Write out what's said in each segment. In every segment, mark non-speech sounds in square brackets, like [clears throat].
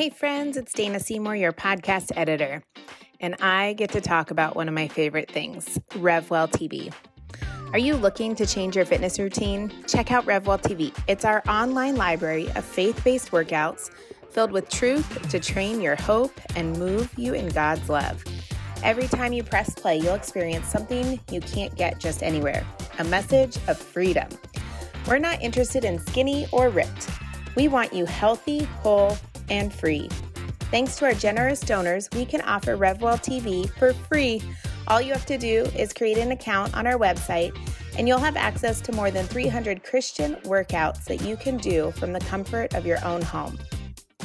Hey, friends, it's Dana Seymour, your podcast editor, and I get to talk about one of my favorite things RevWell TV. Are you looking to change your fitness routine? Check out RevWell TV. It's our online library of faith based workouts filled with truth to train your hope and move you in God's love. Every time you press play, you'll experience something you can't get just anywhere a message of freedom. We're not interested in skinny or ripped. We want you healthy, whole, and free. Thanks to our generous donors, we can offer RevWell TV for free. All you have to do is create an account on our website, and you'll have access to more than 300 Christian workouts that you can do from the comfort of your own home.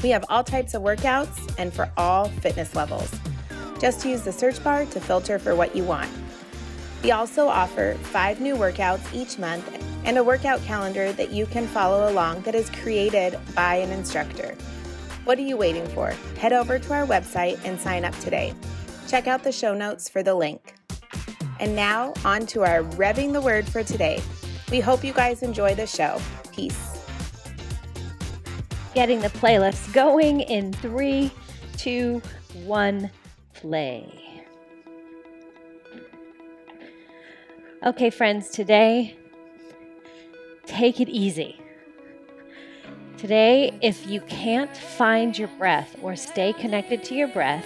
We have all types of workouts and for all fitness levels. Just use the search bar to filter for what you want. We also offer five new workouts each month and a workout calendar that you can follow along that is created by an instructor. What are you waiting for? Head over to our website and sign up today. Check out the show notes for the link. And now, on to our Revving the Word for today. We hope you guys enjoy the show. Peace. Getting the playlist going in three, two, one, play. Okay, friends, today, take it easy. Today, if you can't find your breath or stay connected to your breath,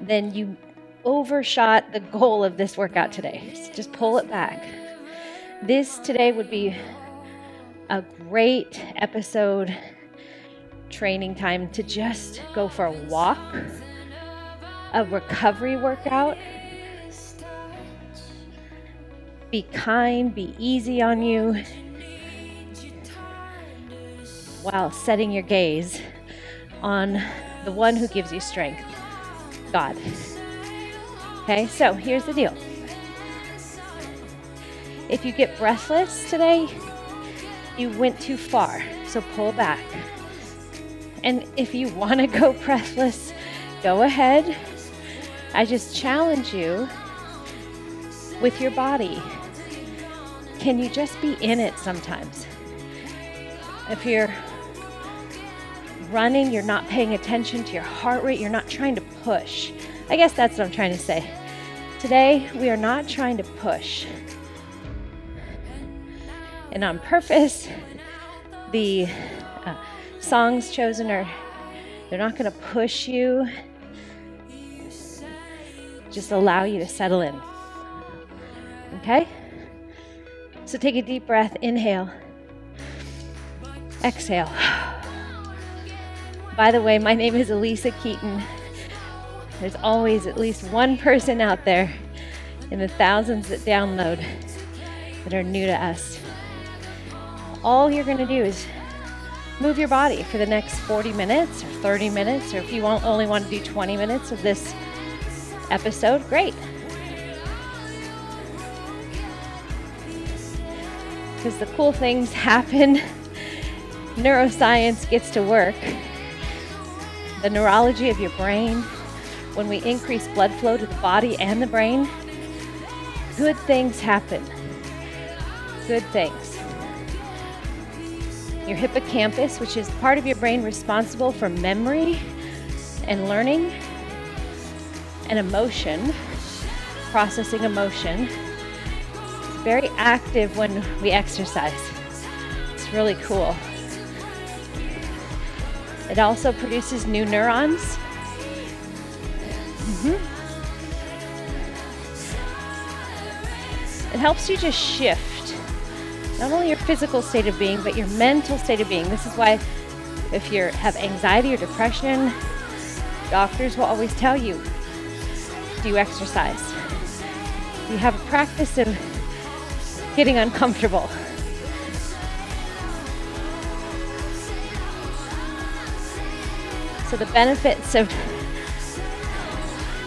then you overshot the goal of this workout today. Just pull it back. This today would be a great episode training time to just go for a walk, a recovery workout. Be kind, be easy on you, while setting your gaze on the one who gives you strength God. Okay, so here's the deal. If you get breathless today, you went too far, so pull back. And if you [laughs] want to go breathless, go ahead. I just challenge you with your body. Can you just be in it sometimes? If you're running, you're not paying attention to your heart rate, you're not trying to push. I guess that's what I'm trying to say. Today, we are not trying to push. And on purpose, the uh, songs chosen are, they're not going to push you, just allow you to settle in. Okay? So take a deep breath, inhale, exhale. By the way, my name is Alisa Keeton. There's always at least one person out there in the thousands that download that are new to us. All you're going to do is move your body for the next 40 minutes or 30 minutes, or if you only want to do 20 minutes of this episode, great. Because the cool things [laughs] happen, neuroscience gets to work the neurology of your brain, when we increase blood flow to the body and the brain, good things happen. Good things. Your hippocampus, which is part of your brain responsible for memory and learning and emotion, processing emotion, is very active when we exercise. It's really cool. It also produces new neurons. Mm-hmm. It helps you just shift not only your physical state of being, but your mental state of being. This is why, if you have anxiety or depression, doctors will always tell you do you exercise? Do you have a practice of getting uncomfortable? So the benefits of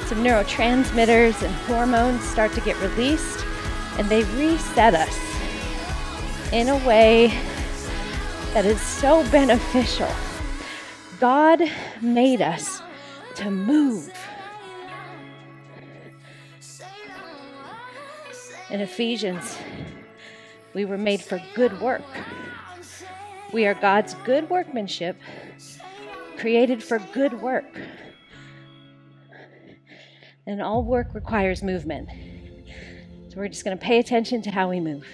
some neurotransmitters and hormones start to get released and they reset us in a way that is so beneficial. God made us to move. In Ephesians, we were made for good work. We are God's good workmanship, created for good work. And all work requires movement. So we're just going to pay attention to how we move.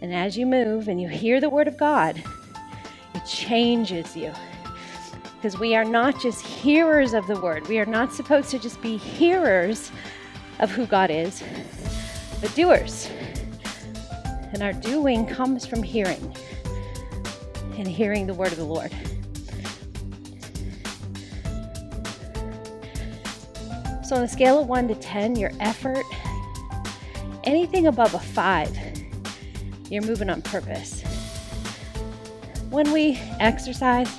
And as you move and you hear the word of God, it changes you. Because we are not just hearers of the word, we are not supposed to just be hearers of who God is, but doers. And our doing comes from hearing and hearing the word of the Lord. So, on a scale of 1 to 10, your effort, anything above a 5, you're moving on purpose. When we exercise,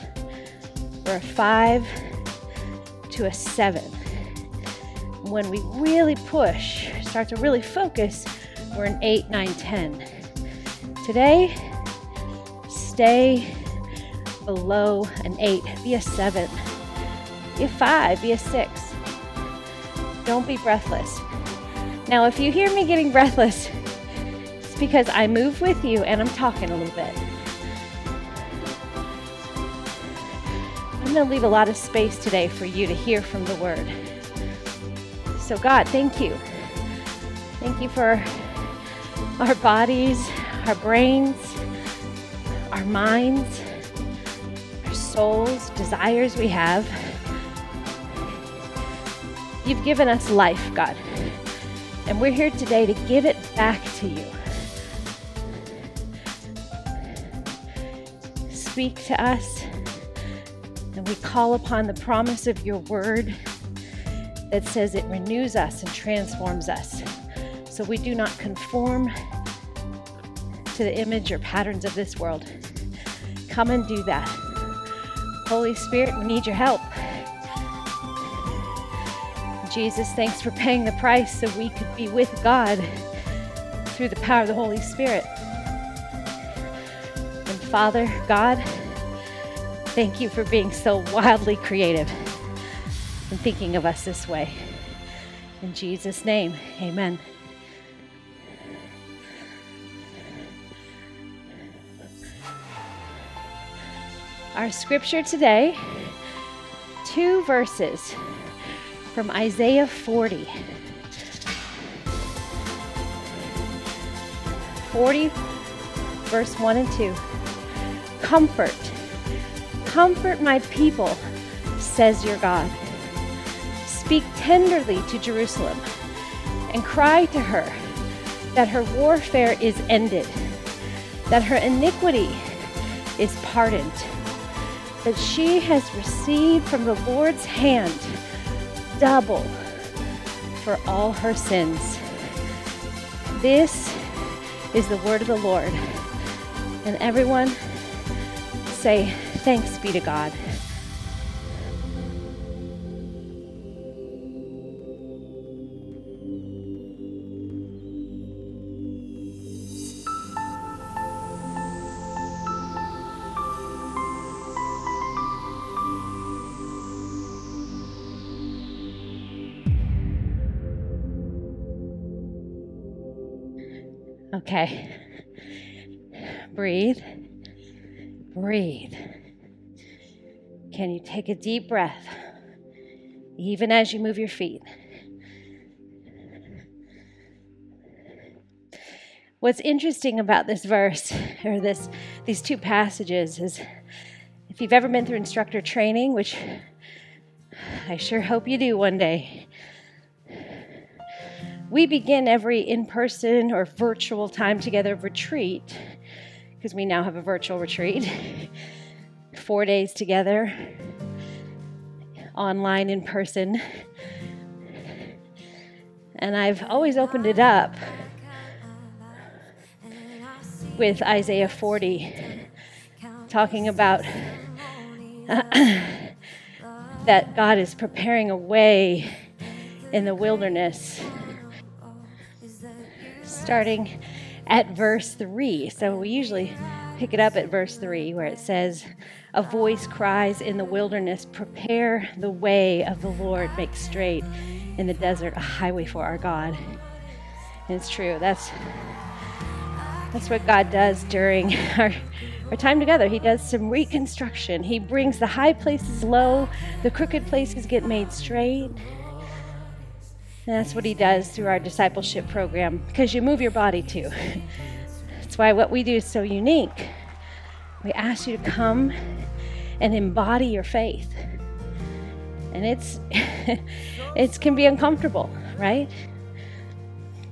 we're a 5 to a 7. When we really push, start to really focus, we're an 8, 9, 10. Today, stay below an 8, be a 7, be a 5, be a 6 don't be breathless. Now, if you hear me getting breathless, it's because I move with you and I'm talking a little bit. I'm going to leave a lot of space today for you to hear from the Word. So, God, thank you. Thank you for our bodies, our brains, our minds, our souls, desires we have. You've given us life, God. And we're here today to give it back to you. Speak to us, and we call upon the promise of your word that says it renews us and transforms us. So we do not conform to the image or patterns of this world. Come and do that. Holy Spirit, we need your help. Jesus, thanks for paying the price so we could be with God through the power of the Holy Spirit. And Father, God, thank you for being so wildly creative and thinking of us this way. In Jesus' name, amen. Our scripture today, two verses from Isaiah 40. 40, verse 1 and 2. Comfort, comfort my people, says your God. Speak tenderly to Jerusalem and cry to her that her warfare is ended, that her iniquity is pardoned, that she has received from the Lord's hand double for all her sins. This is the word of the Lord. And everyone say, Thanks be to God. Okay. Breathe. Breathe. Can you take a deep breath, even as you move your feet? What's interesting about this verse, or this, these two passages, is if you've ever been through instructor training, which I sure hope you do one day, we begin every in person or virtual time together retreat, because we now have a virtual retreat, [laughs] four days together, online, in person. And I've always opened it up with Isaiah 40, talking about [clears throat] that God is preparing a way in the wilderness starting at verse 3. So we usually pick it up at verse 3 where it says, A voice cries in the wilderness, Prepare the way of the Lord, make straight in the desert a highway for our God. And it's true. That's That's what God does during [laughs] our, our time together. He does some reconstruction. He brings the high places low, the crooked places get made straight. And that's what He does through our discipleship program because you move your body too. [laughs] That's why what we do is so unique. We ask you to come and embody your faith. And it's [laughs] it can be uncomfortable, right?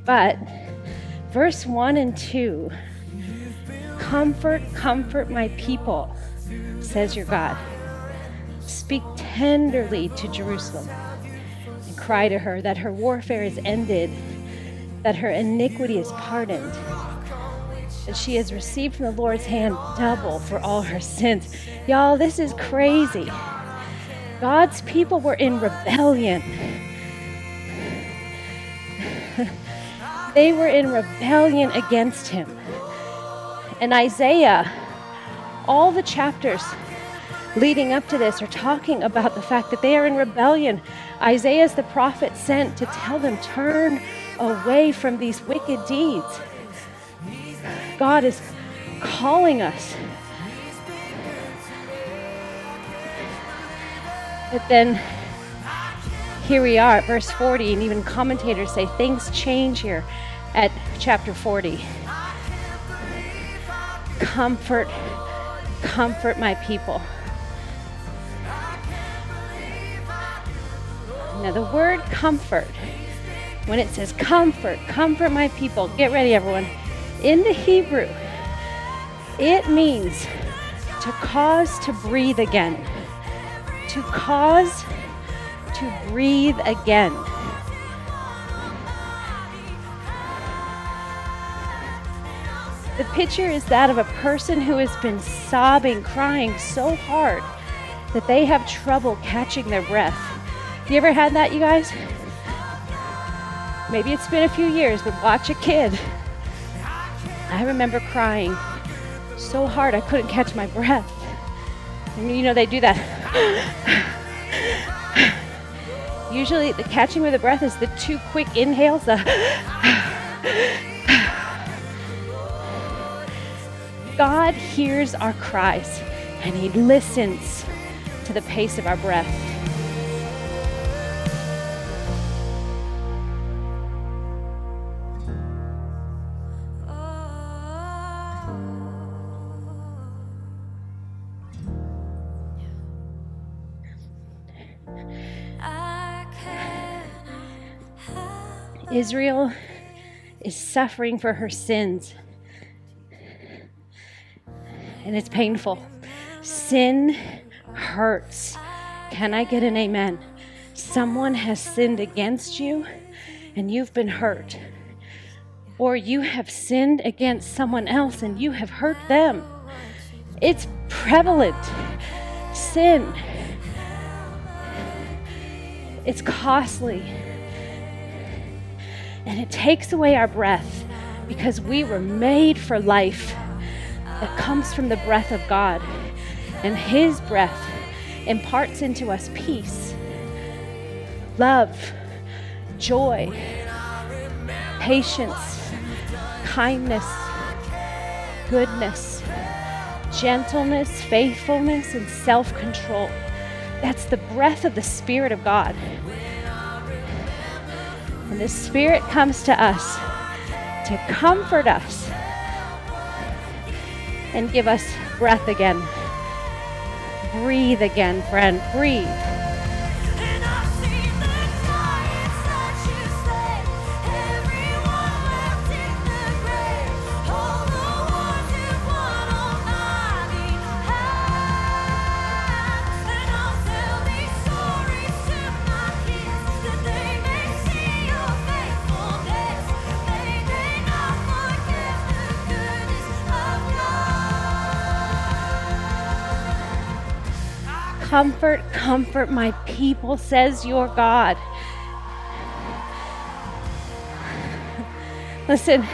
But verse 1 and 2 Comfort, comfort my people, says your God. Speak tenderly to Jerusalem cry to her that her warfare is ended, that her iniquity is pardoned that she has received from the Lord's hand double for all her sins. Y'all, this is crazy. God's people were in rebellion. [laughs] they were in rebellion against him. And Isaiah, all the chapters leading up to this are talking about the fact that they are in rebellion. Isaiah is the prophet sent to tell them, turn away from these wicked deeds. God is calling us. But then here we are at verse 40, and even commentators say things change here at chapter 40. Comfort, comfort my people. Now, the word comfort, when it says comfort, comfort my people, get ready, everyone in the Hebrew, it means to cause to breathe again. To cause to breathe again. The picture is that of a person who has been sobbing, crying so hard that they have trouble catching their breath. You ever had that, you guys? Maybe it's been a few years, but watch a kid I remember crying so hard I couldn't catch my breath. And you know, they do that. [sighs] Usually, the catching of the breath is the two quick inhales. The [sighs] God hears our cries and He listens to the pace of our breath. Israel is suffering for her sins. And it's painful. Sin hurts. Can I get an amen? Someone has sinned against you and you've been hurt. Or you have sinned against someone else and you have hurt them. It's prevalent. Sin. It's costly and it takes away our breath because we were made for life that comes from the breath of God. And His breath imparts into us peace, love, joy, patience, kindness, goodness, gentleness, faithfulness, and self control. That's the breath of the Spirit of God. The Spirit comes to us to comfort us and give us breath again. Breathe again, friend. Breathe. Comfort, comfort my people, says your God. Listen,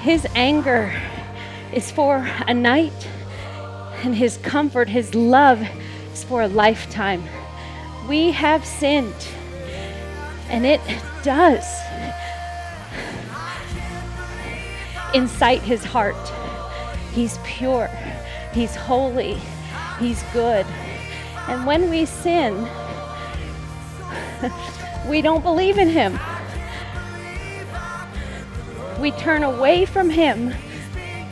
his anger is for a night, and his comfort, his love is for a lifetime. We have sinned, and it does incite his heart. He's pure, he's holy, he's good. And when we sin, [laughs] we don't believe in him. We turn away from him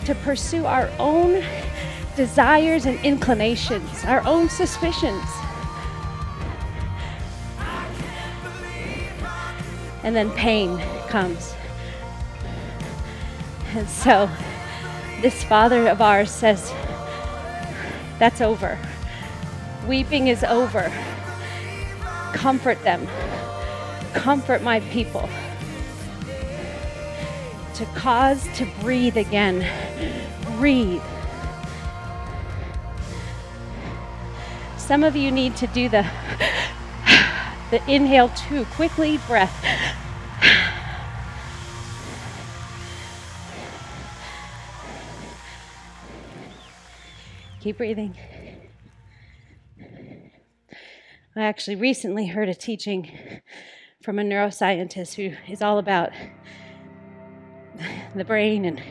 to pursue our own desires and inclinations, our own suspicions. And then pain comes. And so this father of ours says, That's over. Weeping is over. Comfort them. Comfort my people. To cause to breathe again. Breathe. Some of you need to do the [sighs] the inhale too. Quickly breath. Keep breathing. I actually recently heard a teaching from a neuroscientist who is all about the brain and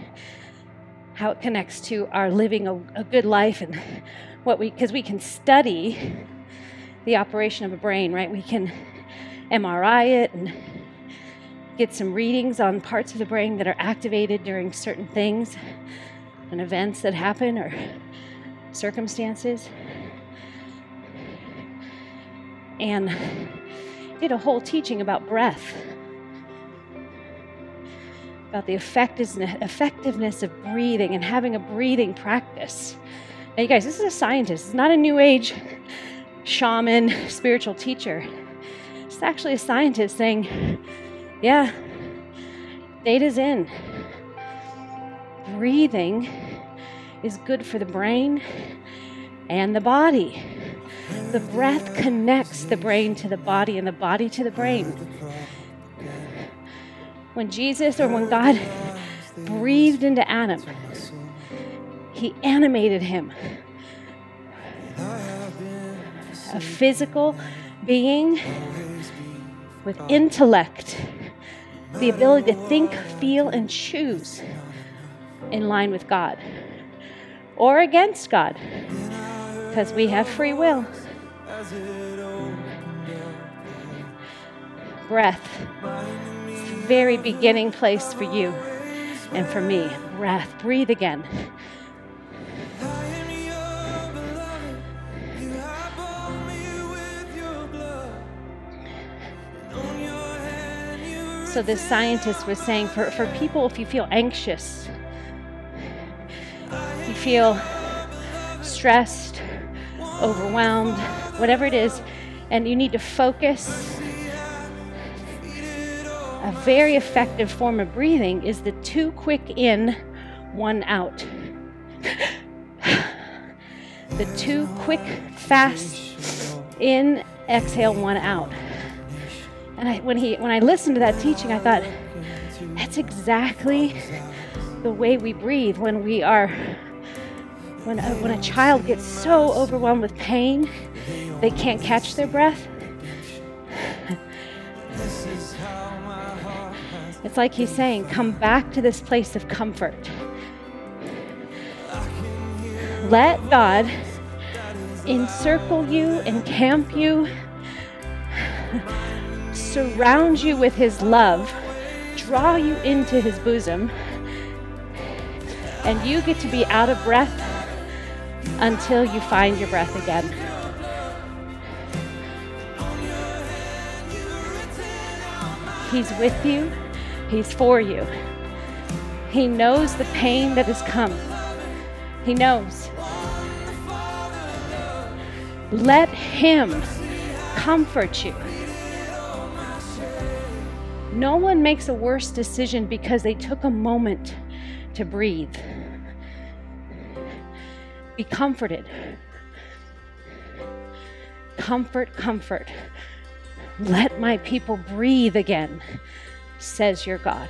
how it connects to our living a, a good life and what we, because we can study the operation of a brain, right? We can MRI it and get some readings on parts of the brain that are activated during certain things and events that happen or circumstances and did a whole teaching about breath, about the effectiveness of breathing and having a breathing practice. Now, you guys, this is a scientist, it's not a new age shaman, spiritual teacher. It's actually a scientist saying, yeah, data's in. Breathing is good for the brain and the body. The breath connects the brain to the body and the body to the brain. When Jesus or when God breathed into Adam, he animated him. A physical being with intellect, the ability to think, feel, and choose in line with God or against God because we have free will. Breath. Very beginning place for you and for me. Breath. Breathe again. So, this scientist was saying for, for people, if you feel anxious, feel stressed, overwhelmed, whatever it is, and you need to focus. A very effective form of breathing is the two quick in, one out. [sighs] the two quick, fast in, exhale, one out. And I, when, he, when I listened to that teaching, I thought, that's exactly the way we breathe when we are when a, when a child gets so overwhelmed with pain, they can't catch their breath. It's like he's saying, come back to this place of comfort. Let God encircle you, encamp you, surround you with his love, draw you into his bosom, and you get to be out of breath until you find your breath again. He's with you, He's for you. He knows the pain that has come. He knows. Let Him comfort you. No one makes a worse decision because they took a moment to breathe. Be comforted. Comfort, comfort. Let my people breathe again, says your God.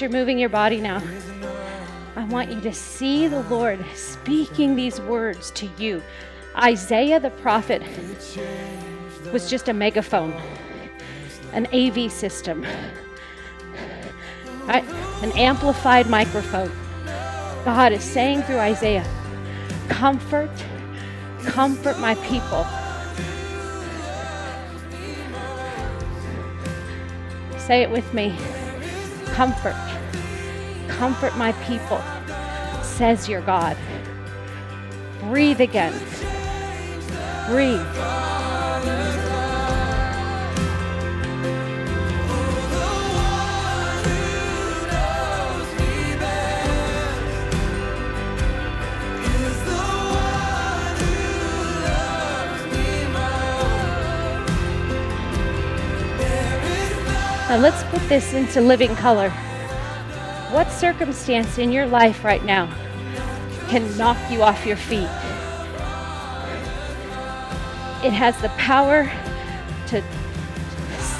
You're moving your body now, I want you to see the Lord speaking these words to you. Isaiah the prophet was just a megaphone, an AV system, right? an amplified microphone. God is saying through Isaiah, Comfort, comfort my people. Say it with me. Comfort, comfort my people, says your God. Breathe again. Breathe. Now let's put this into living color. What circumstance in your life right now can knock you off your feet? It has the power to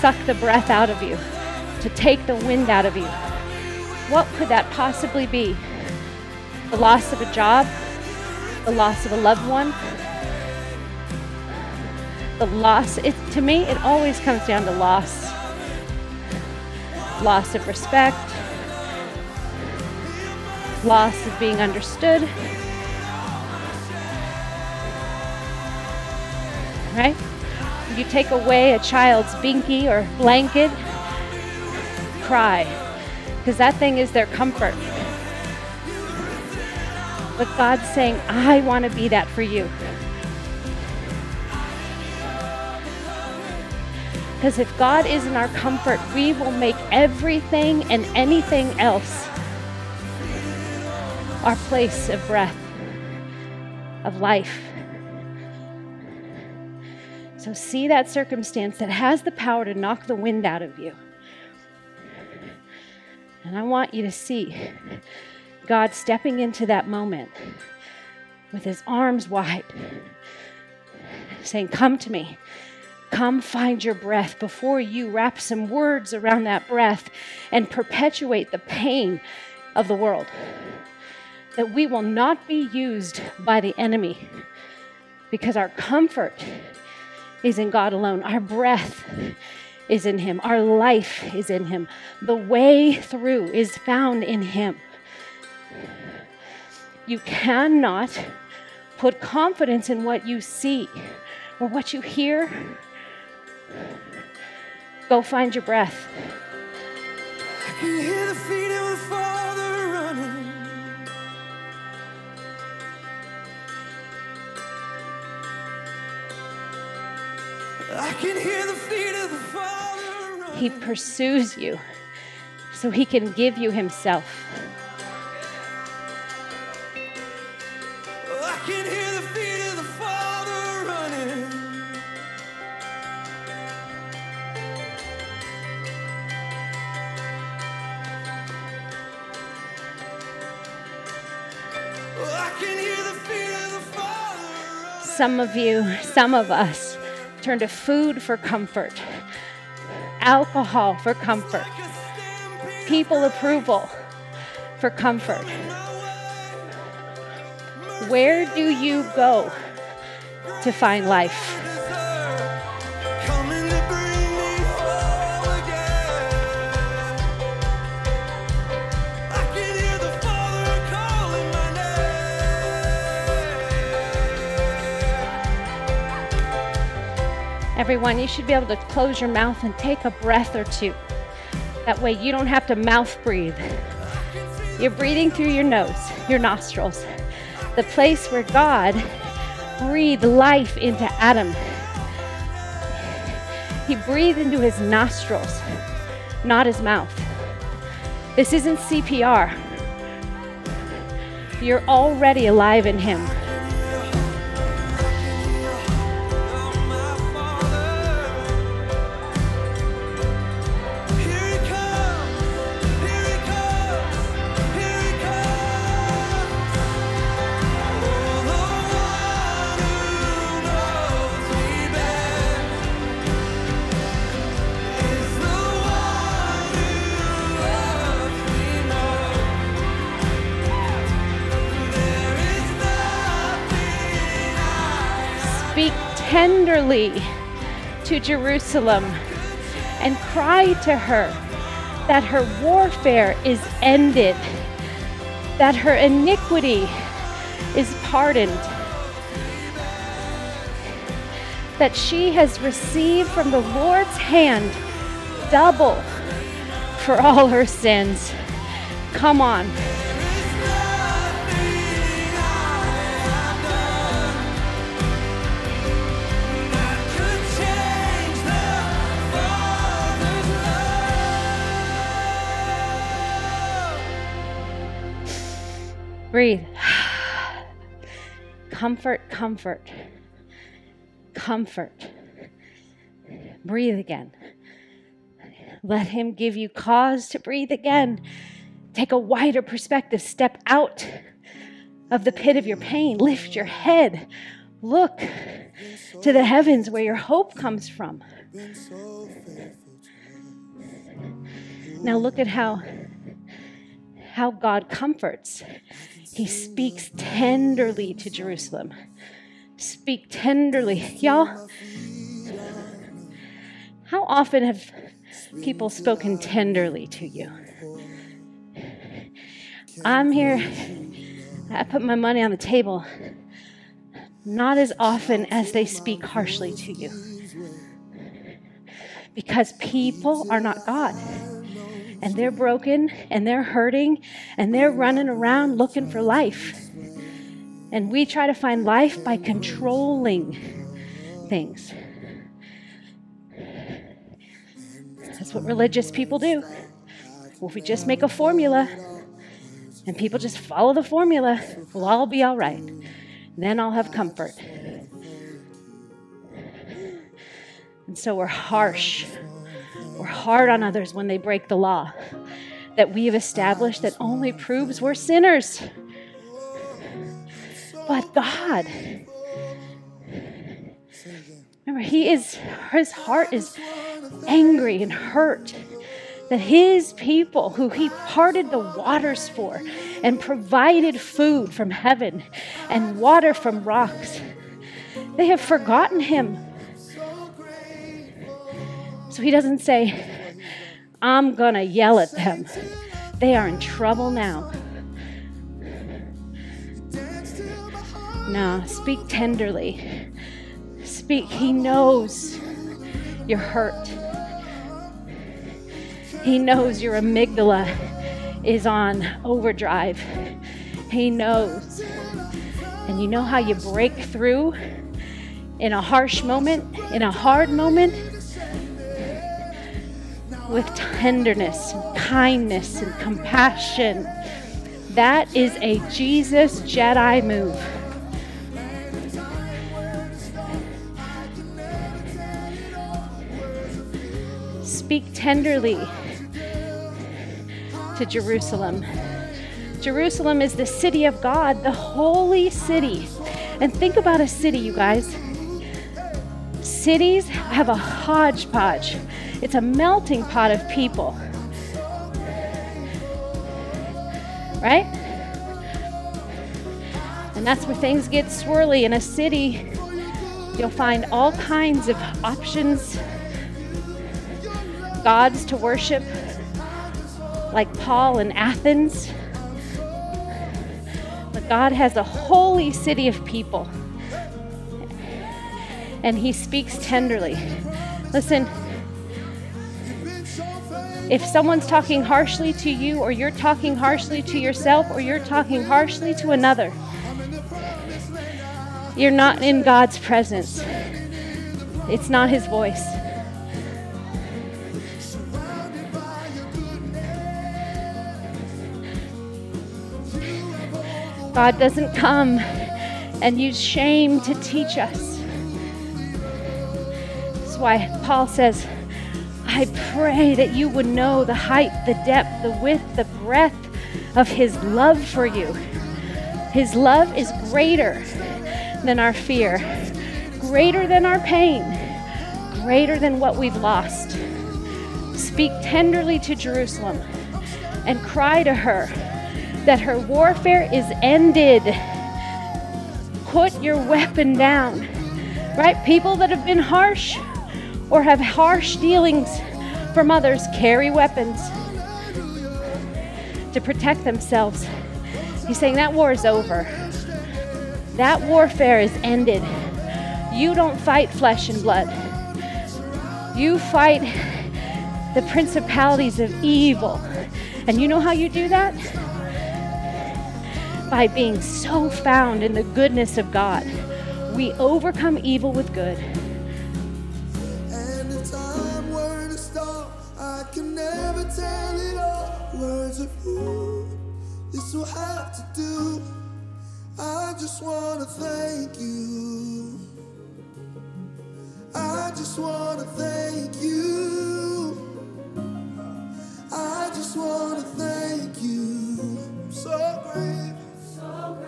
suck the breath out of you, to take the wind out of you. What could that possibly be? The loss of a job? The loss of a loved one? The loss, it, to me, it always comes down to loss loss of respect, loss of being understood. Right? You take away a child's binky or blanket, cry, because that thing is their comfort. But God's saying, I want to be that for you. Because if God isn't our comfort, we will make everything and anything else our place of breath, of life. So, see that circumstance that has the power to knock the wind out of you. And I want you to see God stepping into that moment with his arms wide, saying, Come to me. Come find your breath before you wrap some words around that breath and perpetuate the pain of the world. That we will not be used by the enemy because our comfort is in God alone. Our breath is in Him. Our life is in Him. The way through is found in Him. You cannot put confidence in what you see or what you hear Go find your breath. He pursues you so he can give you himself. I can hear the feet of the Father running. Some of you, some of us, turn to food for comfort, alcohol for comfort, people approval for comfort. Where do you go to find life? Everyone, you should be able to close your mouth and take a breath or two. That way, you don't have to mouth breathe. You're breathing through your nose, your nostrils, the place where God breathed life into Adam. He breathed into his nostrils, not his mouth. This isn't CPR. You're already alive in him. Tenderly to Jerusalem and cry to her that her warfare is ended, that her iniquity is pardoned, that she has received from the Lord's hand double for all her sins. Come on. Breathe. [sighs] Comfort, comfort, comfort. Breathe again. Let Him give you cause to breathe again. Take a wider perspective. Step out of the pit of your pain. Lift your head. Look to the heavens where your hope comes from. Now look at how how God comforts. He speaks tenderly to Jerusalem. Speak tenderly. Y'all, how often have people spoken tenderly to you? I'm here, I put my money on the table, not as often as they speak harshly to you. Because people are not God and they're broken and they're hurting and they're running around looking for life. And we try to find life by controlling things. That's what religious people do. Well, if we just make a formula and people just follow the formula, we'll all be all right. Then I'll have comfort. And so we're harsh we're hard on others when they break the law that we have established that only proves we're sinners. But God, remember, He is, His heart is angry and hurt that His people, who He parted the waters for and provided food from heaven and water from rocks, they have forgotten Him. So he doesn't say, I'm going to yell at them. They are in trouble now. No, speak tenderly. Speak. He knows you're hurt. He knows your amygdala is on overdrive. He knows. And you know how you break through in a harsh moment, in a hard moment? With tenderness and kindness and compassion. That is a Jesus Jedi move. Speak tenderly to Jerusalem. Jerusalem is the city of God, the holy city. And think about a city, you guys. Cities have a hodgepodge it's a melting pot of people. Right? And that's where things get swirly. In a city, you'll find all kinds of options, gods to worship, like Paul in Athens. But God has a holy city of people. And he speaks tenderly. Listen, if someone's talking harshly to you, or you're talking harshly to yourself, or you're talking harshly to another, you're not in God's presence. It's not His voice. God doesn't come and use shame to teach us. That's why Paul says, I pray that you would know the height, the depth, the width, the breadth of His love for you. His love is greater than our fear, greater than our pain, greater than what we've lost. Speak tenderly to Jerusalem and cry to her that her warfare is ended. Put your weapon down. Right? People that have been harsh or have harsh dealings from others carry weapons to protect themselves. He's saying that war is over. That warfare is ended. You don't fight flesh and blood. You fight the principalities of evil. And you know how you do that? By being so found in the goodness of God. We overcome evil with good. Words of you, this will have to do. I just wanna thank you. I just wanna thank you. I just wanna thank you. I'm so grateful.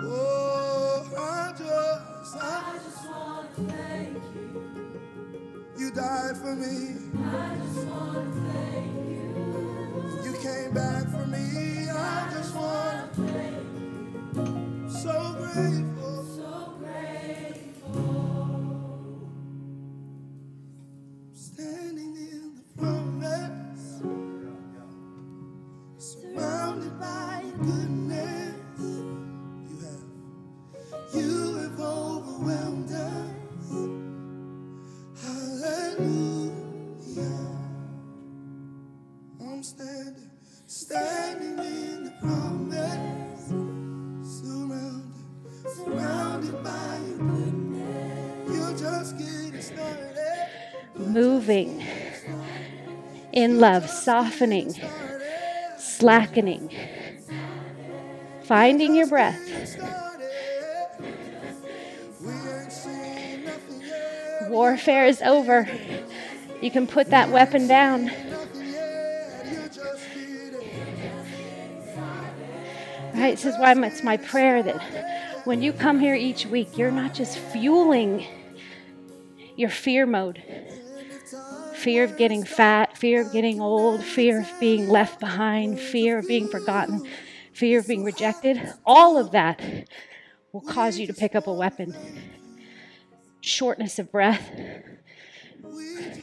Oh, I just, I just wanna thank you. You died for me. I just wanna thank you. Back for me. I just wanna you. So grateful. In love, softening, slackening, finding your breath. Warfare is over. You can put that weapon down. Right? This is why it's my prayer that when you come here each week, you're not just fueling your fear mode fear of getting fat, fear of getting old, fear of being left behind, fear of being forgotten, fear of being rejected. All of that will cause you to pick up a weapon. Shortness of breath,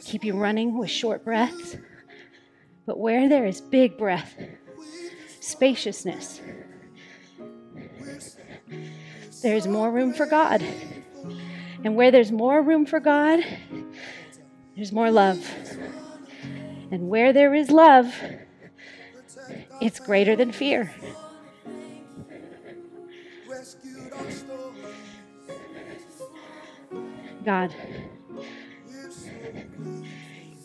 keep you running with short breaths. But where there is big breath, spaciousness, there's more room for God. And where there's more room for God, there's more love. And where there is love, it's greater than fear. God,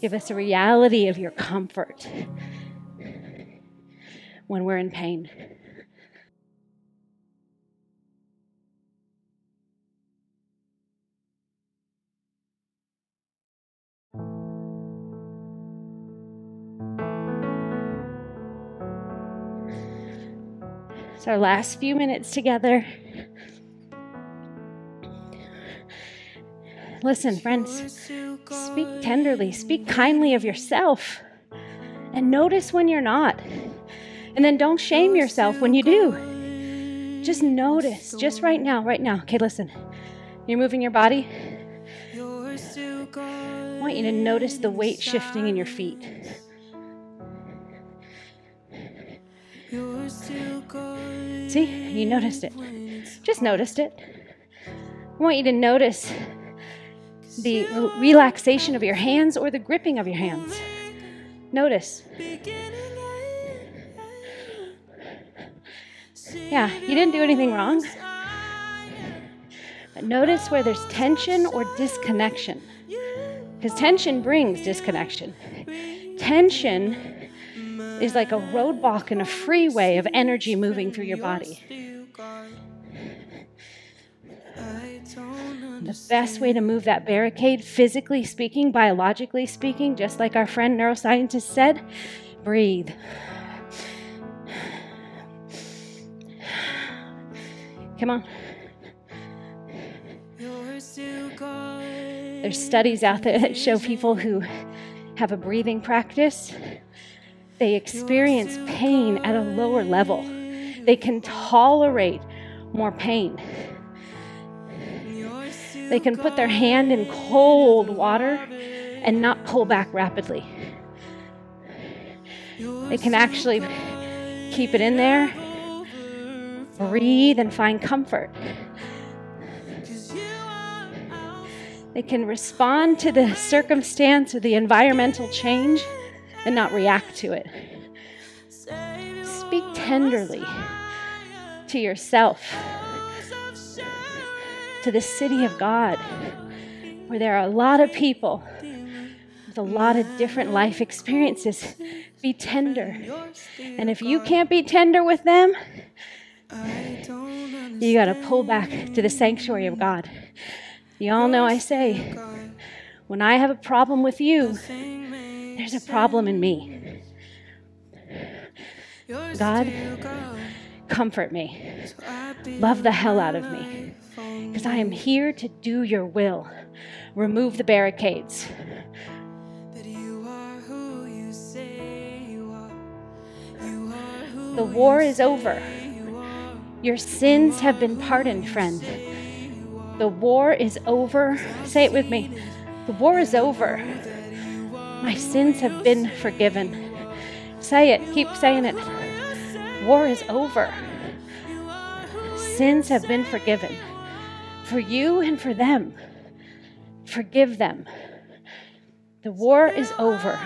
give us a reality of your comfort when we're in pain. It's our last few minutes together. Listen, friends, speak tenderly, speak kindly of yourself, and notice when you're not. And then don't shame yourself when you do. Just notice, just right now, right now. Okay, listen. You're moving your body. I want you to notice the weight shifting in your feet. See, you noticed it. Just noticed it. I want you to notice the re- relaxation of your hands or the gripping of your hands. Notice. Yeah, you didn't do anything wrong. But notice where there's tension or disconnection. Because tension brings disconnection. Tension is like a roadblock in a freeway of energy moving through your body. The best way to move that barricade, physically speaking, biologically speaking, just like our friend neuroscientist said, breathe. Come on. There's studies out there that show people who have a breathing practice, they experience pain at a lower level. They can tolerate more pain. They can put their hand in cold water and not pull back rapidly. They can actually keep it in there, breathe, and find comfort. They can respond to the circumstance or the environmental change and not react to it. Speak tenderly to yourself, to the city of God, where there are a lot of people with a lot of different life experiences. Be tender. And if you can't be tender with them, you got to pull back to the sanctuary of God. You all know I say, when I have a problem with you, there's a problem in me. God, comfort me. Love the hell out of me. Because I am here to do your will. Remove the barricades. The war is over. Your sins have been pardoned, friend. The war is over. Say it with me. The war is over. My sins have been forgiven. Say it. Keep saying it. War is over. Sins have been forgiven. For you and for them. Forgive them. The war is over.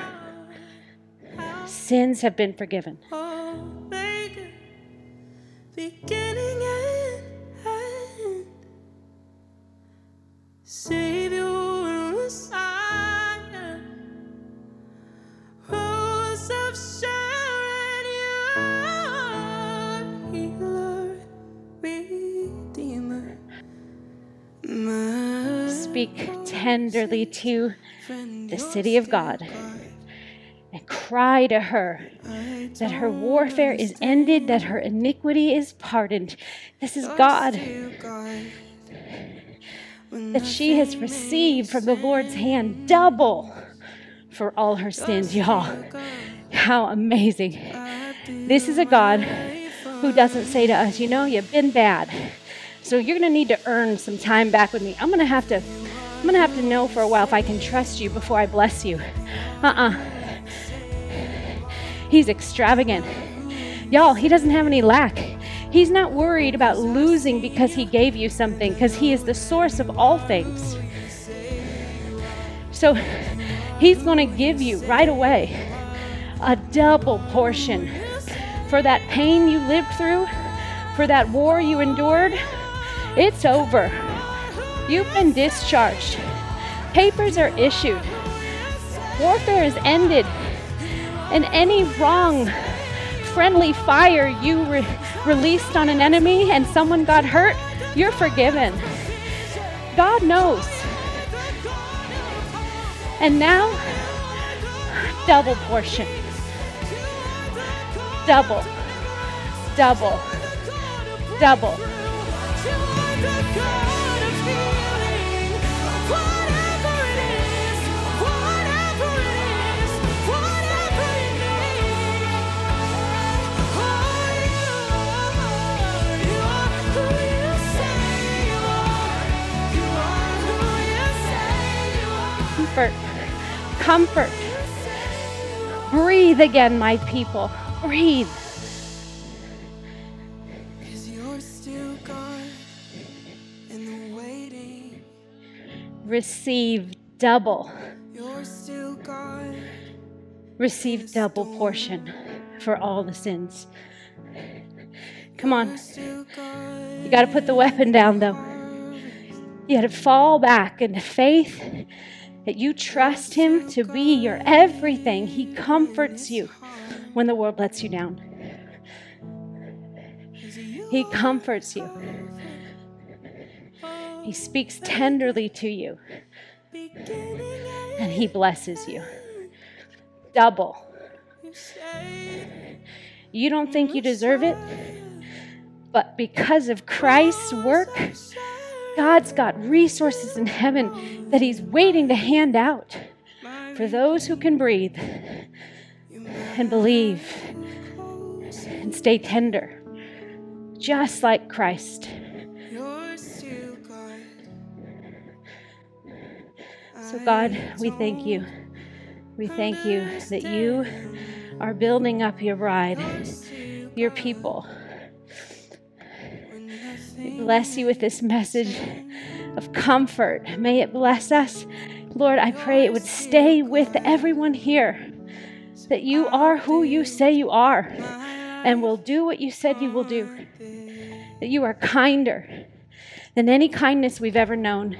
Sins have been forgiven. beginning and end. Speak tenderly to the city of God and cry to her that her warfare is ended, that her iniquity is pardoned. This is God that she has received from the Lord's hand double for all her sins, y'all. How amazing. This is a God who doesn't say to us, you know, you've been bad. So you're going to need to earn some time back with me. I'm going to have to I'm going to have to know for a while if I can trust you before I bless you. Uh-uh. He's extravagant. Y'all, he doesn't have any lack. He's not worried about losing because he gave you something, because he is the source of all things. So he's going to give you right away a double portion for that pain you lived through, for that war you endured. It's over. You've been discharged. Papers are issued. Warfare is ended. And any wrong, friendly fire you re- released on an enemy and someone got hurt, you're forgiven. God knows. And now, double portion. Double. Double. Double. Comfort. Comfort. Breathe again, my people. Breathe. Cause you're still God in the waiting. Receive double. You're still God. Receive double portion for all the sins. Come on. You got to put the weapon down, though. You got to fall back into faith that you trust Him to be your everything. He comforts you when the world lets you down, He comforts you. He speaks tenderly to you, and He blesses you. Double. You don't think you deserve it, but because of Christ's work, God's got resources in heaven that He's waiting to hand out for those who can breathe and believe and stay tender, just like Christ. So, God, we thank you. We thank you that you are building up your bride, your people. Bless you with this message of comfort. May it bless us. Lord, I pray it would stay with everyone here that you are who you say you are and will do what you said you will do. That you are kinder than any kindness we've ever known.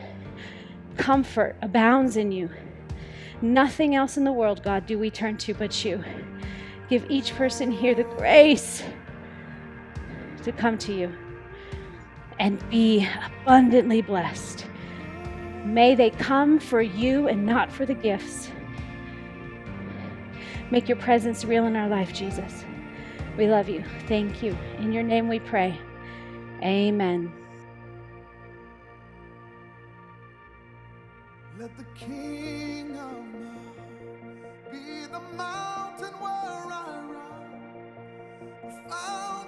Comfort abounds in you. Nothing else in the world, God, do we turn to but you. Give each person here the grace to come to you and be abundantly blessed. May they come for you and not for the gifts. Make your presence real in our life, Jesus. We love you. Thank you. In your name we pray. Amen. Let the be the mountain where I run,